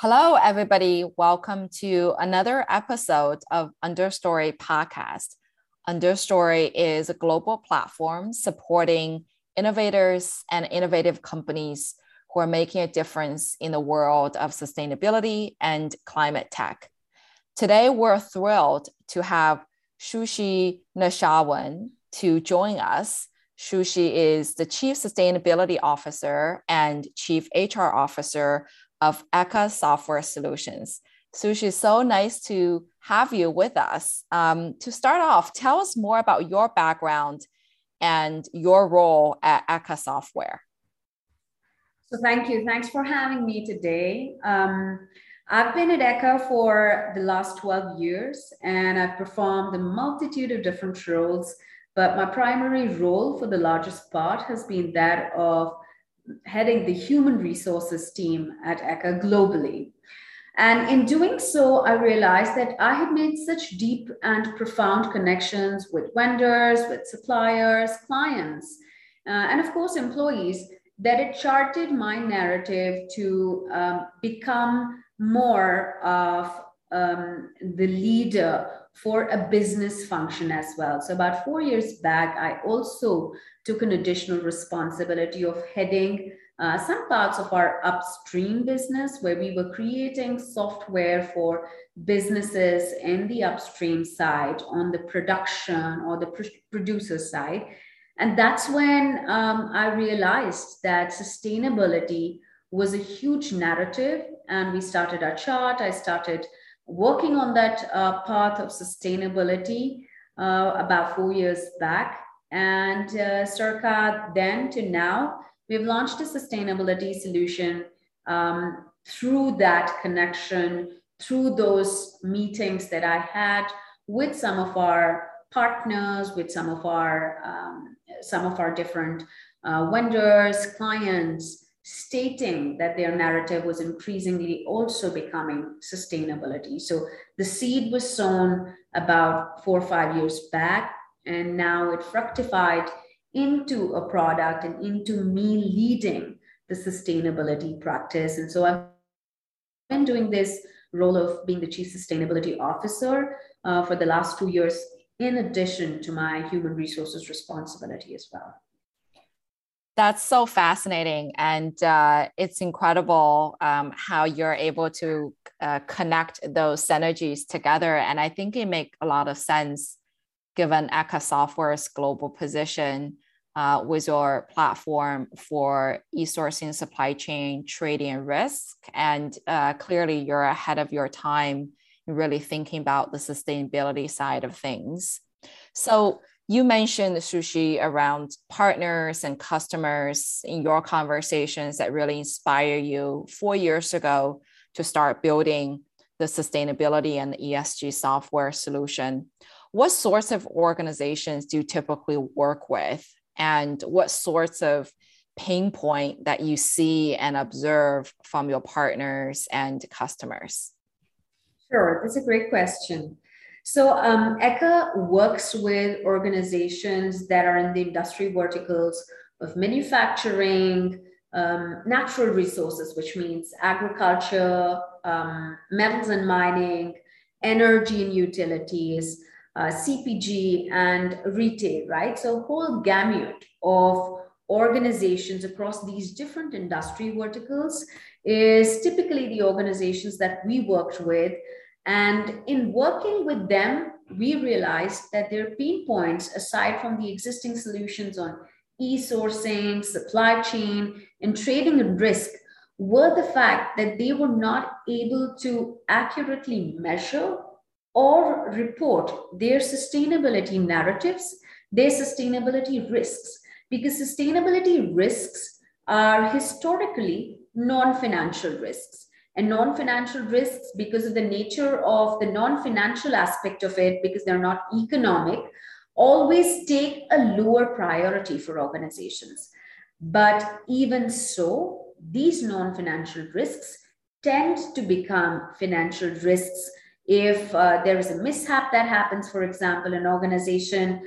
Hello, everybody. Welcome to another episode of Understory Podcast. Understory is a global platform supporting innovators and innovative companies who are making a difference in the world of sustainability and climate tech. Today, we're thrilled to have Shuchi Nijhawan to join us. Shuchi is the Chief Sustainability Officer and Chief HR Officer of Eka Software Solutions. Shuchi, so nice to have you with us. Um, to start off, tell us more about your background and your role at Eka Software. So, thank you. Thanks for having me today. Um, I've been at Eka for the last 12 years and I've performed a multitude of different roles, but my primary role for the largest part has been that of heading the human resources team at Eka globally. And in doing so, I realized that I had made such deep and profound connections with vendors, with suppliers, clients, uh, and of course, employees, that it charted my narrative to um, become more of um, the leader for a business function as well. So, about four years back, I also took an additional responsibility of heading uh, some parts of our upstream business where we were creating software for businesses in the upstream side on the production or the pr- producer side. And that's when um, I realized that sustainability was a huge narrative. And we started our chart. I started working on that uh, path of sustainability uh, about four years back. And uh, circa then to now, we've launched a sustainability solution um, through that connection, through those meetings that I had with some of our partners, with some of our um, some of our different uh, vendors, clients, stating that their narrative was increasingly also becoming sustainability. So the seed was sown about four or five years back, and now it fructified into a product and into me leading the sustainability practice. And so I've been doing this role of being the chief sustainability officer uh, for the last two years, in addition to my human resources responsibility as well. That's so fascinating. And uh, it's incredible um, how you're able to uh, connect those synergies together. And I think it makes a lot of sense given Eka Software's global position uh, with your platform for e-sourcing supply chain trading and risk. And uh, clearly you're ahead of your time in really thinking about the sustainability side of things. So you mentioned Shuchi around partners and customers in your conversations that really inspire you four years ago to start building the sustainability and ESG software solution. What sorts of organizations do you typically work with? And what sorts of pain point that you see and observe from your partners and customers? Sure, that's a great question. So um, Eka works with organizations that are in the industry verticals of manufacturing, um, natural resources, which means agriculture, um, metals and mining, energy and utilities, uh, CPG, and retail, right? So, whole gamut of organizations across these different industry verticals is typically the organizations that we worked with and in working with them, we realized that their pain points, aside from the existing solutions on e sourcing, supply chain, and trading and risk, were the fact that they were not able to accurately measure or report their sustainability narratives, their sustainability risks, because sustainability risks are historically non financial risks and non-financial risks because of the nature of the non-financial aspect of it because they're not economic always take a lower priority for organizations. But even so these non-financial risks tend to become financial risks if uh, there is a mishap that happens for example an organization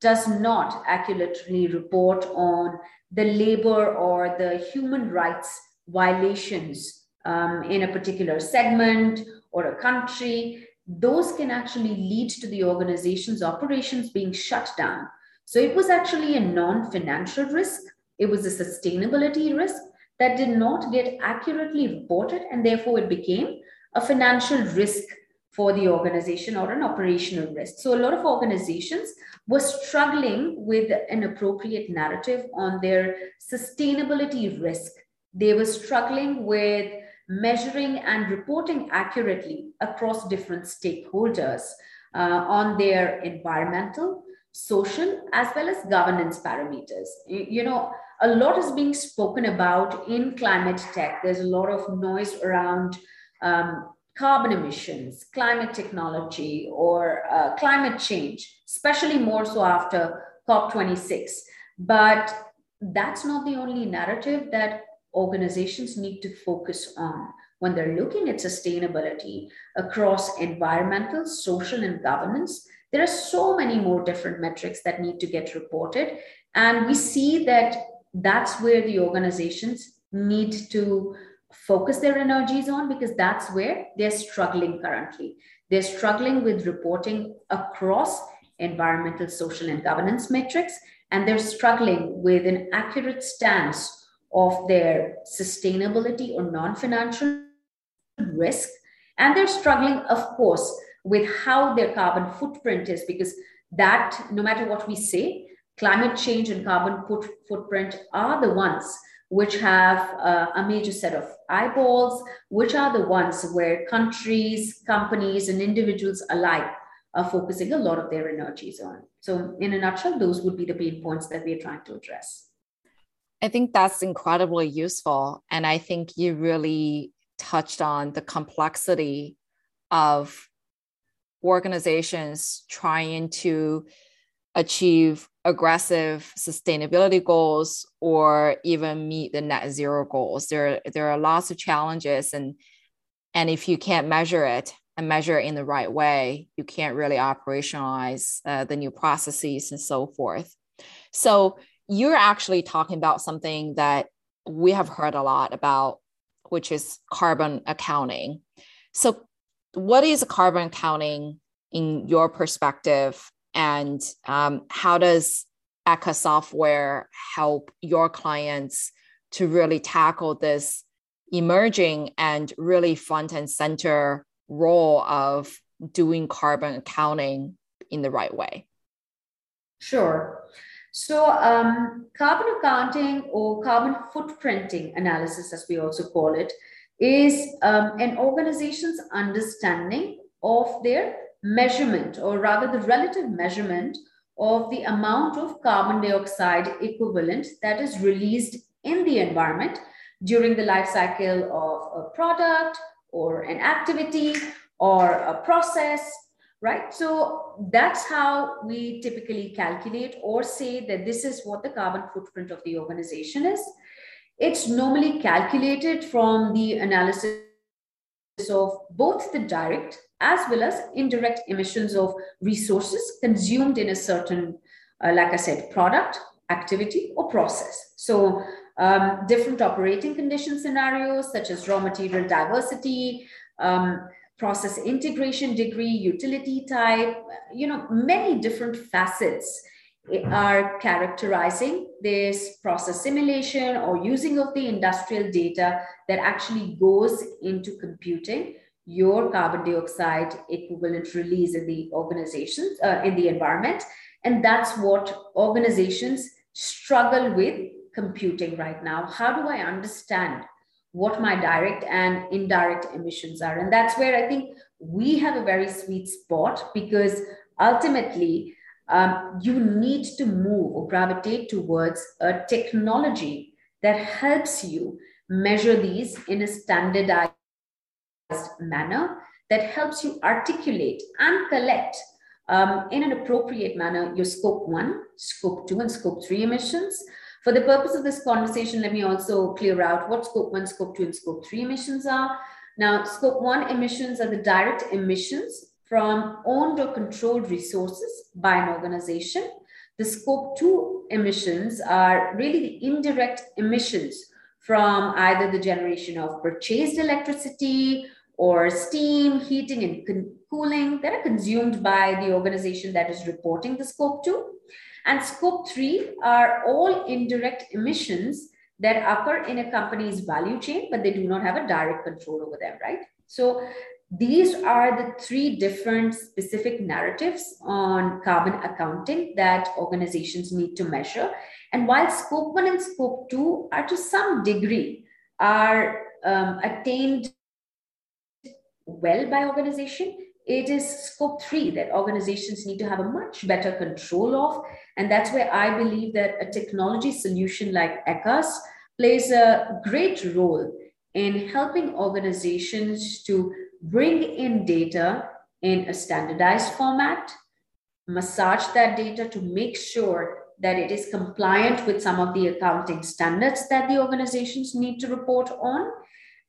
does not accurately report on the labor or the human rights violations um, in a particular segment or a country, those can actually lead to the organization's operations being shut down. So it was actually a non financial risk, it was a sustainability risk that did not get accurately reported, and therefore it became a financial risk for the organization or an operational risk. So a lot of organizations were struggling with an appropriate narrative on their sustainability risk. They were struggling with measuring and reporting accurately across different stakeholders uh, on their environmental, social, as well as governance parameters. You, you know, a lot is being spoken about in climate tech. There's a lot of noise around um, carbon emissions, climate technology, or uh, climate change, especially more so after COP26. But that's not the only narrative that organizations need to focus on when they're looking at sustainability across environmental, social, and governance. There are so many more different metrics that need to get reported. And we see that that's where the organizations need to focus their energies on because that's where they're struggling currently. They're struggling with reporting across environmental, social, and governance metrics, and they're struggling with an accurate stance of their sustainability or non financial risk. And they're struggling, of course, with how their carbon footprint is because that, no matter what we say, climate change and carbon put, footprint are the ones which have uh, a major set of eyeballs, which are the ones where countries, companies, and individuals alike are focusing a lot of their energies on. So, in a nutshell, those would be the pain points that we're trying to address. I think that's incredibly useful. And I think you really touched on the complexity of organizations trying to achieve aggressive sustainability goals or even meet the net zero goals. There, there are lots of challenges and and if you can't measure it and measure it in the right way, you can't really operationalize uh, the new processes and so forth. So you're actually talking about something that we have heard a lot about, which is carbon accounting. So what is carbon accounting in your perspective and um, how does Eka software help your clients to really tackle this emerging and really front and center role of doing carbon accounting in the right way? Sure. So, um, carbon accounting or carbon footprinting analysis, as we also call it, is um, an organization's understanding of their measurement, or rather the relative measurement of the amount of carbon dioxide equivalent that is released in the environment during the life cycle of a product or an activity or a process, right? So that's how we typically calculate or say that this is what the carbon footprint of the organization is. It's normally calculated from the analysis of both the direct as well as indirect emissions of resources consumed in a certain, uh, like I said, product, activity, or process. So, um, different operating condition scenarios such as raw material diversity, um, process integration degree, utility type, you know, many different facets are characterizing this process simulation or using of the industrial data that actually goes into computing your carbon dioxide equivalent release in the organizations uh, in the environment. And that's what organizations struggle with computing right now. How do i understand what my direct and indirect emissions are and that's where i think we have a very sweet spot because ultimately um, you need to move or gravitate towards a technology that helps you measure these in a standardized manner that helps you articulate and collect um, in an appropriate manner your scope one, scope two, and scope three emissions. For the purpose of this conversation, let me also clear out what scope one, scope two, and scope three emissions are. Now, scope one emissions are the direct emissions from owned or controlled resources by an organization. The scope two emissions are really the indirect emissions from either the generation of purchased electricity or steam, heating, and cooling that are consumed by the organization that is reporting the scope 2. And scope 3 are all indirect emissions that occur in a company's value chain, but they do not have a direct control over them, right? So these are the three different specific narratives on carbon accounting that organizations need to measure. And while scope one and scope two are to some degree are um, attained well by organization, it is scope three that organizations need to have a much better control of. And that's where I believe that a technology solution like Eka's plays a great role in helping organizations to bring in data in a standardized format, massage that data to make sure that it is compliant with some of the accounting standards that the organizations need to report on,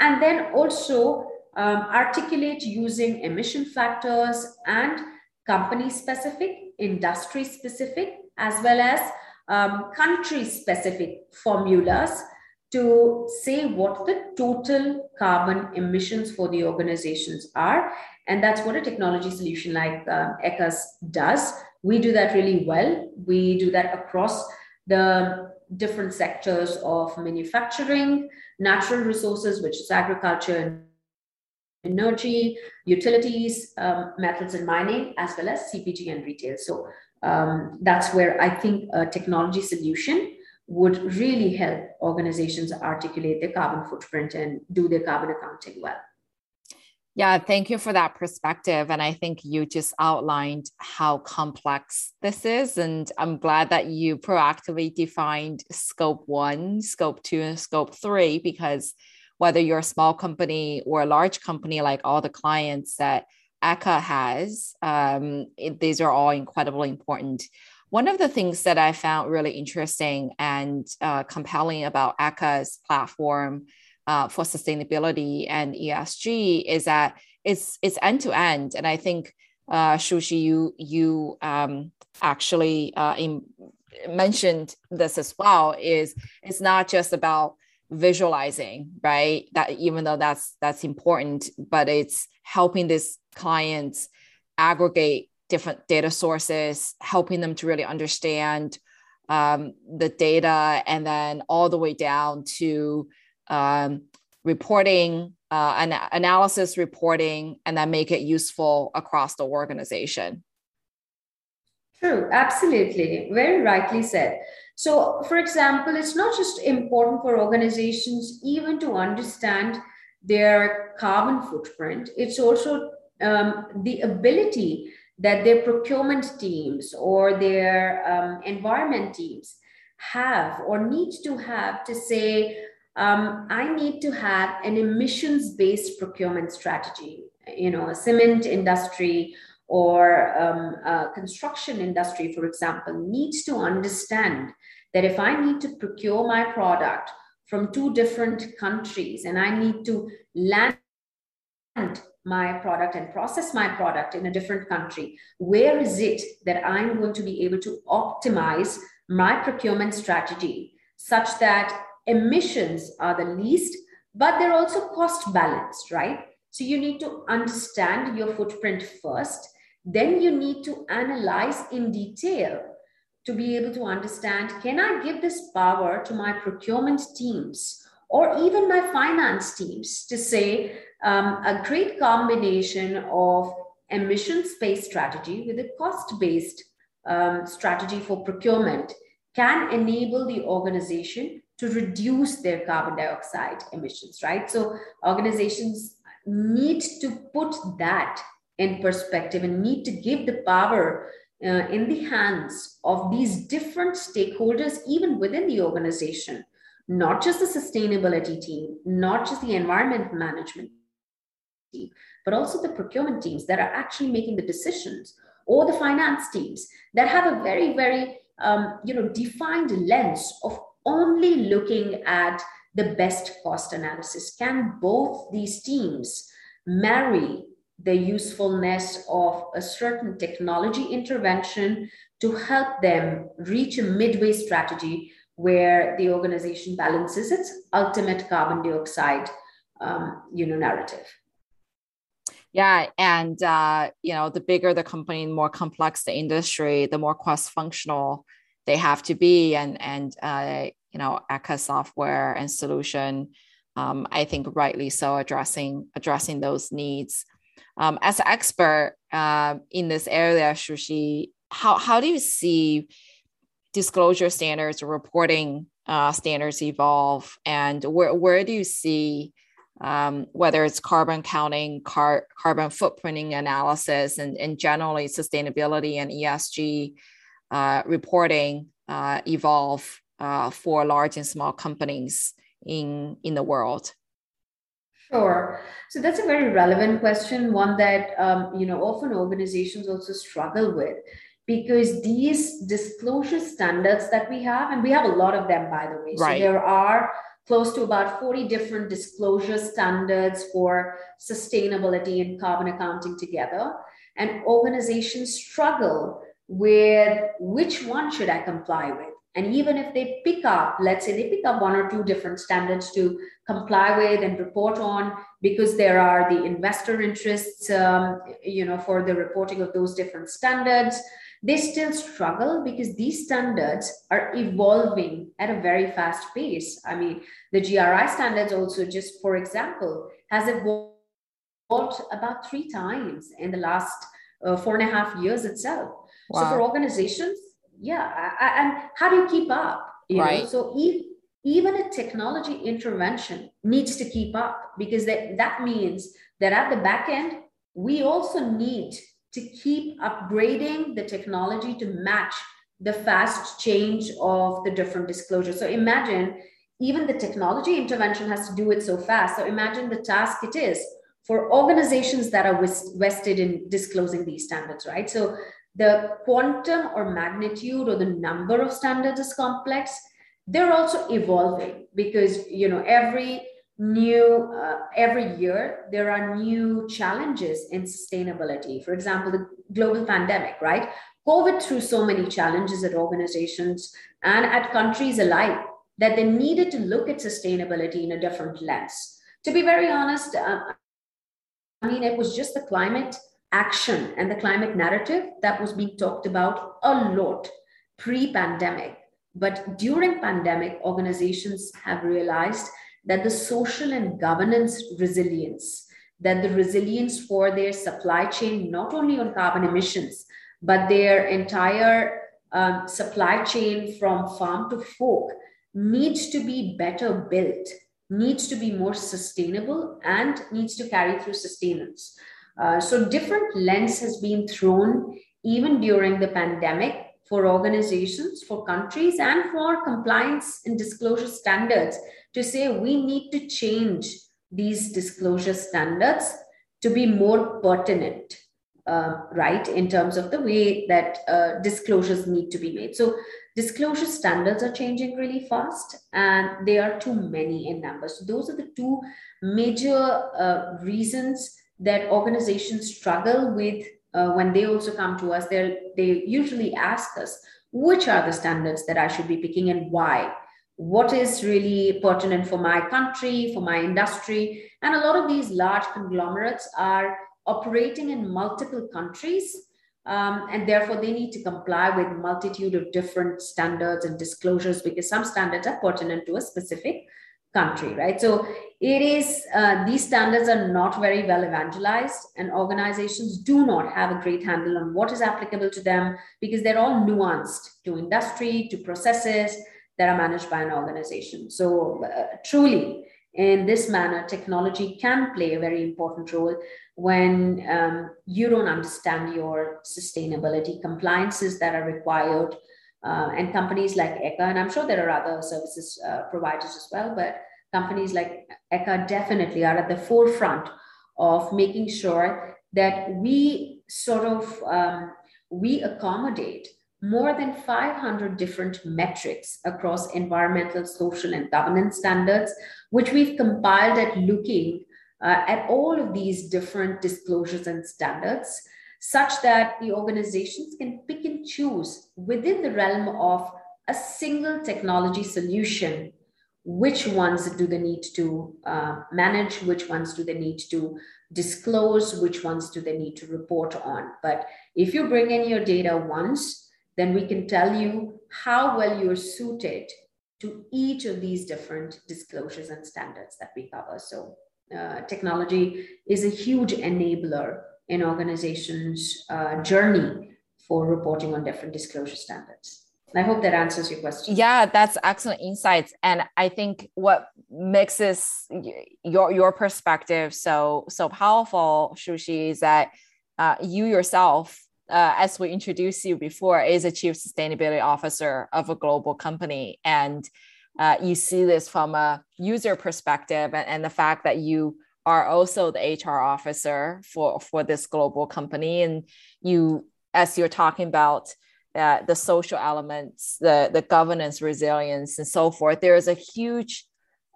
and then also um, articulate using emission factors and company specific, industry specific, as well as um, country specific formulas to say what the total carbon emissions for the organizations are. And that's what a technology solution like uh, Eka's does. We do that really well. We do that across the different sectors of manufacturing, natural resources, which is agriculture, energy, utilities, um, metals and mining, as well as CPG and retail. So um, that's where I think a technology solution would really help organizations articulate their carbon footprint and do their carbon accounting well. Yeah, thank you for that perspective. And I think you just outlined how complex this is. And I'm glad that you proactively defined scope one, scope two, and scope three, because whether you're a small company or a large company, like all the clients that Eka has, um, it, these are all incredibly important. One of the things that I found really interesting and uh, compelling about Eka's platform uh, for sustainability and ESG is that it's it's end to end, and I think uh, Shuchi, you you um, actually uh, in, mentioned this as well. Is it's not just about visualizing, right? That even though that's that's important, but it's helping these clients aggregate different data sources, helping them to really understand um, the data, and then all the way down to um, reporting, uh, an analysis reporting, and then make it useful across the organization. True, absolutely. Very rightly said. So, for example, it's not just important for organizations even to understand their carbon footprint, it's also um, the ability that their procurement teams or their um, environment teams have or need to have to say, um, I need to have an emissions based procurement strategy. You know, a cement industry or um, construction industry, for example, needs to understand that if I need to procure my product from two different countries and I need to land my product and process my product in a different country, where is it that I'm going to be able to optimize my procurement strategy such that emissions are the least, but they're also cost balanced, right? So you need to understand your footprint first. Then you need to analyze in detail to be able to understand can I give this power to my procurement teams or even my finance teams to say, um, a great combination of emissions-based strategy with a cost-based um, strategy for procurement can enable the organization to reduce their carbon dioxide emissions, right? So organizations need to put that in perspective and need to give the power uh, in the hands of these different stakeholders, even within the organization, not just the sustainability team, not just the environment management team, but also the procurement teams that are actually making the decisions or the finance teams that have a very, very um, you know, defined lens of only looking at the best cost analysis. Can both these teams marry the usefulness of a certain technology intervention to help them reach a midway strategy where the organization balances its ultimate carbon dioxide um, you know narrative. Yeah and uh, you know the bigger the company more complex the industry the more cross functional they have to be. And and uh, you know Eka software and solution um, i think rightly so addressing addressing those needs um, as an expert uh, in this area Shuchi how, how do you see disclosure standards or reporting uh, standards evolve? And where, where do you see um, whether it's carbon counting car, carbon footprinting analysis and, and generally sustainability and esg uh, reporting uh, evolve uh, for large and small companies in in the world Sure. So that's a very relevant question, one that um, you know often organizations also struggle with because these disclosure standards that we have, and we have a lot of them, by the way. Right. So there are close to about 40 different disclosure standards for sustainability and carbon accounting together. And organizations struggle with which one should I comply with? And even if they pick up, let's say they pick up one or two different standards to comply with and report on, because there are the investor interests, um, you know, for the reporting of those different standards, they still struggle because these standards are evolving at a very fast pace. I mean, the GRI standards also, just for example, has evolved about three times in the last uh, four and a half years itself. Wow. So for organizations, yeah, I, and how do you keep up? You right. Know? So if, even a technology intervention needs to keep up because that, that means that at the back end, we also need to keep upgrading the technology to match the fast change of the different disclosures. So imagine even the technology intervention has to do it so fast. So imagine the task it is for organizations that are vested in disclosing these standards, right? So the quantum or magnitude or the number of standards is complex. They're also evolving because you know every new uh, every year there are new challenges in sustainability for example the global pandemic right covid threw so many challenges at organizations and at countries alike that they needed to look at sustainability in a different lens to be very honest uh, i mean it was just the climate action and the climate narrative that was being talked about a lot pre-pandemic but during pandemic organizations have realized that the social and governance resilience, that the resilience for their supply chain, not only on carbon emissions, but their entire um, supply chain from farm to fork needs to be better built, needs to be more sustainable, and needs to carry through sustenance. Uh, so, different lens has been thrown even during the pandemic for organizations, for countries, and for compliance and disclosure standards to say we need to change these disclosure standards to be more pertinent, uh, right, in terms of the way that uh, disclosures need to be made. So, disclosure standards are changing really fast and they are too many in numbers. So, those are the two major uh, reasons that organizations struggle with uh, when they also come to us. They they usually ask us, which are the standards that I should be picking and why? what is really pertinent for my country, for my industry. And a lot of these large conglomerates are operating in multiple countries. Um, and therefore, they need to comply with multitude of different standards and disclosures because some standards are pertinent to a specific country, right? So it is uh, these standards are not very well evangelized, and organizations do not have a great handle on what is applicable to them because they're all nuanced to industry, to processes, that are managed by an organization. So, uh, truly, in this manner, technology can play a very important role when um, you don't understand your sustainability compliances that are required. Uh, and companies like Eka, and I'm sure there are other services uh, providers as well, but companies like Eka definitely are at the forefront of making sure that we sort of um, we accommodate more than 500 different metrics across environmental, social, and governance standards, which we've compiled at looking uh, at all of these different disclosures and standards, such that the organizations can pick and choose within the realm of a single technology solution which ones do they need to uh, manage which ones do they need to disclose which ones do they need to report on. But if you bring in your data once then we can tell you how well you're suited to each of these different disclosures and standards that we cover. So uh, technology is a huge enabler in organizations uh, journey for reporting on different disclosure standards I hope that answers your question. Yeah, that's excellent insights. And I think what makes this your your perspective so so powerful, Shuchi, is that uh, you yourself, uh, as we introduced you before, is a chief sustainability officer of a global company, and uh, you see this from a user perspective, and, and the fact that you are also the HR officer for for this global company, and you, as you're talking about the social elements, the, the governance resilience, and so forth. There is a huge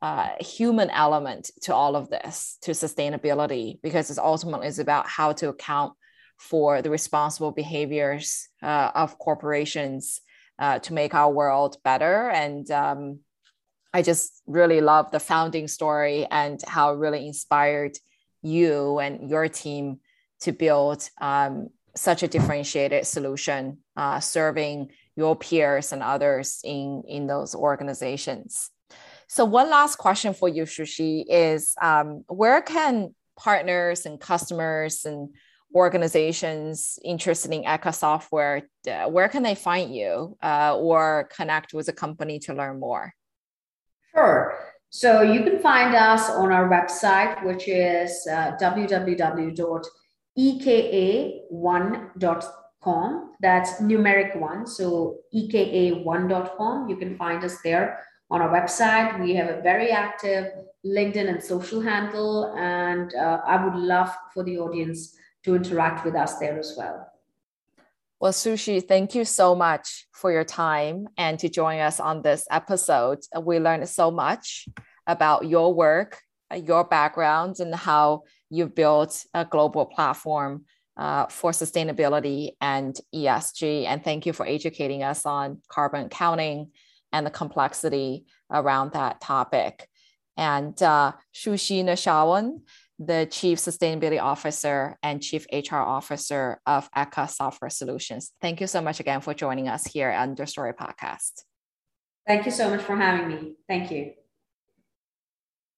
uh, human element to all of this, to sustainability, because it's ultimately is about how to account for the responsible behaviors uh, of corporations uh, to make our world better. And um, I just really love the founding story and how it really inspired you and your team to build um, such a differentiated solution uh, serving your peers and others in, in those organizations. So, one last question for you, Shuchi, is um, where can partners and customers and organizations interested in Eka software, uh, where can they find you uh, or connect with a company to learn more? Sure. So you can find us on our website, which is uh, www eka1.com. That's numeric one. So eka1.com. You can find us there on our website. We have a very active LinkedIn and social handle, and uh, I would love for the audience to interact with us there as well. Well, Shuchi, thank you so much for your time and to join us on this episode. We learned so much about your work, your background, and how you've built a global platform uh, for sustainability and ESG. And thank you for educating us on carbon accounting and the complexity around that topic. And uh, Shuchi Nijhawan, the Chief Sustainability Officer and Chief HR Officer of Eka Software Solutions. Thank you so much again for joining us here on the Story Podcast. Thank you so much for having me. Thank you.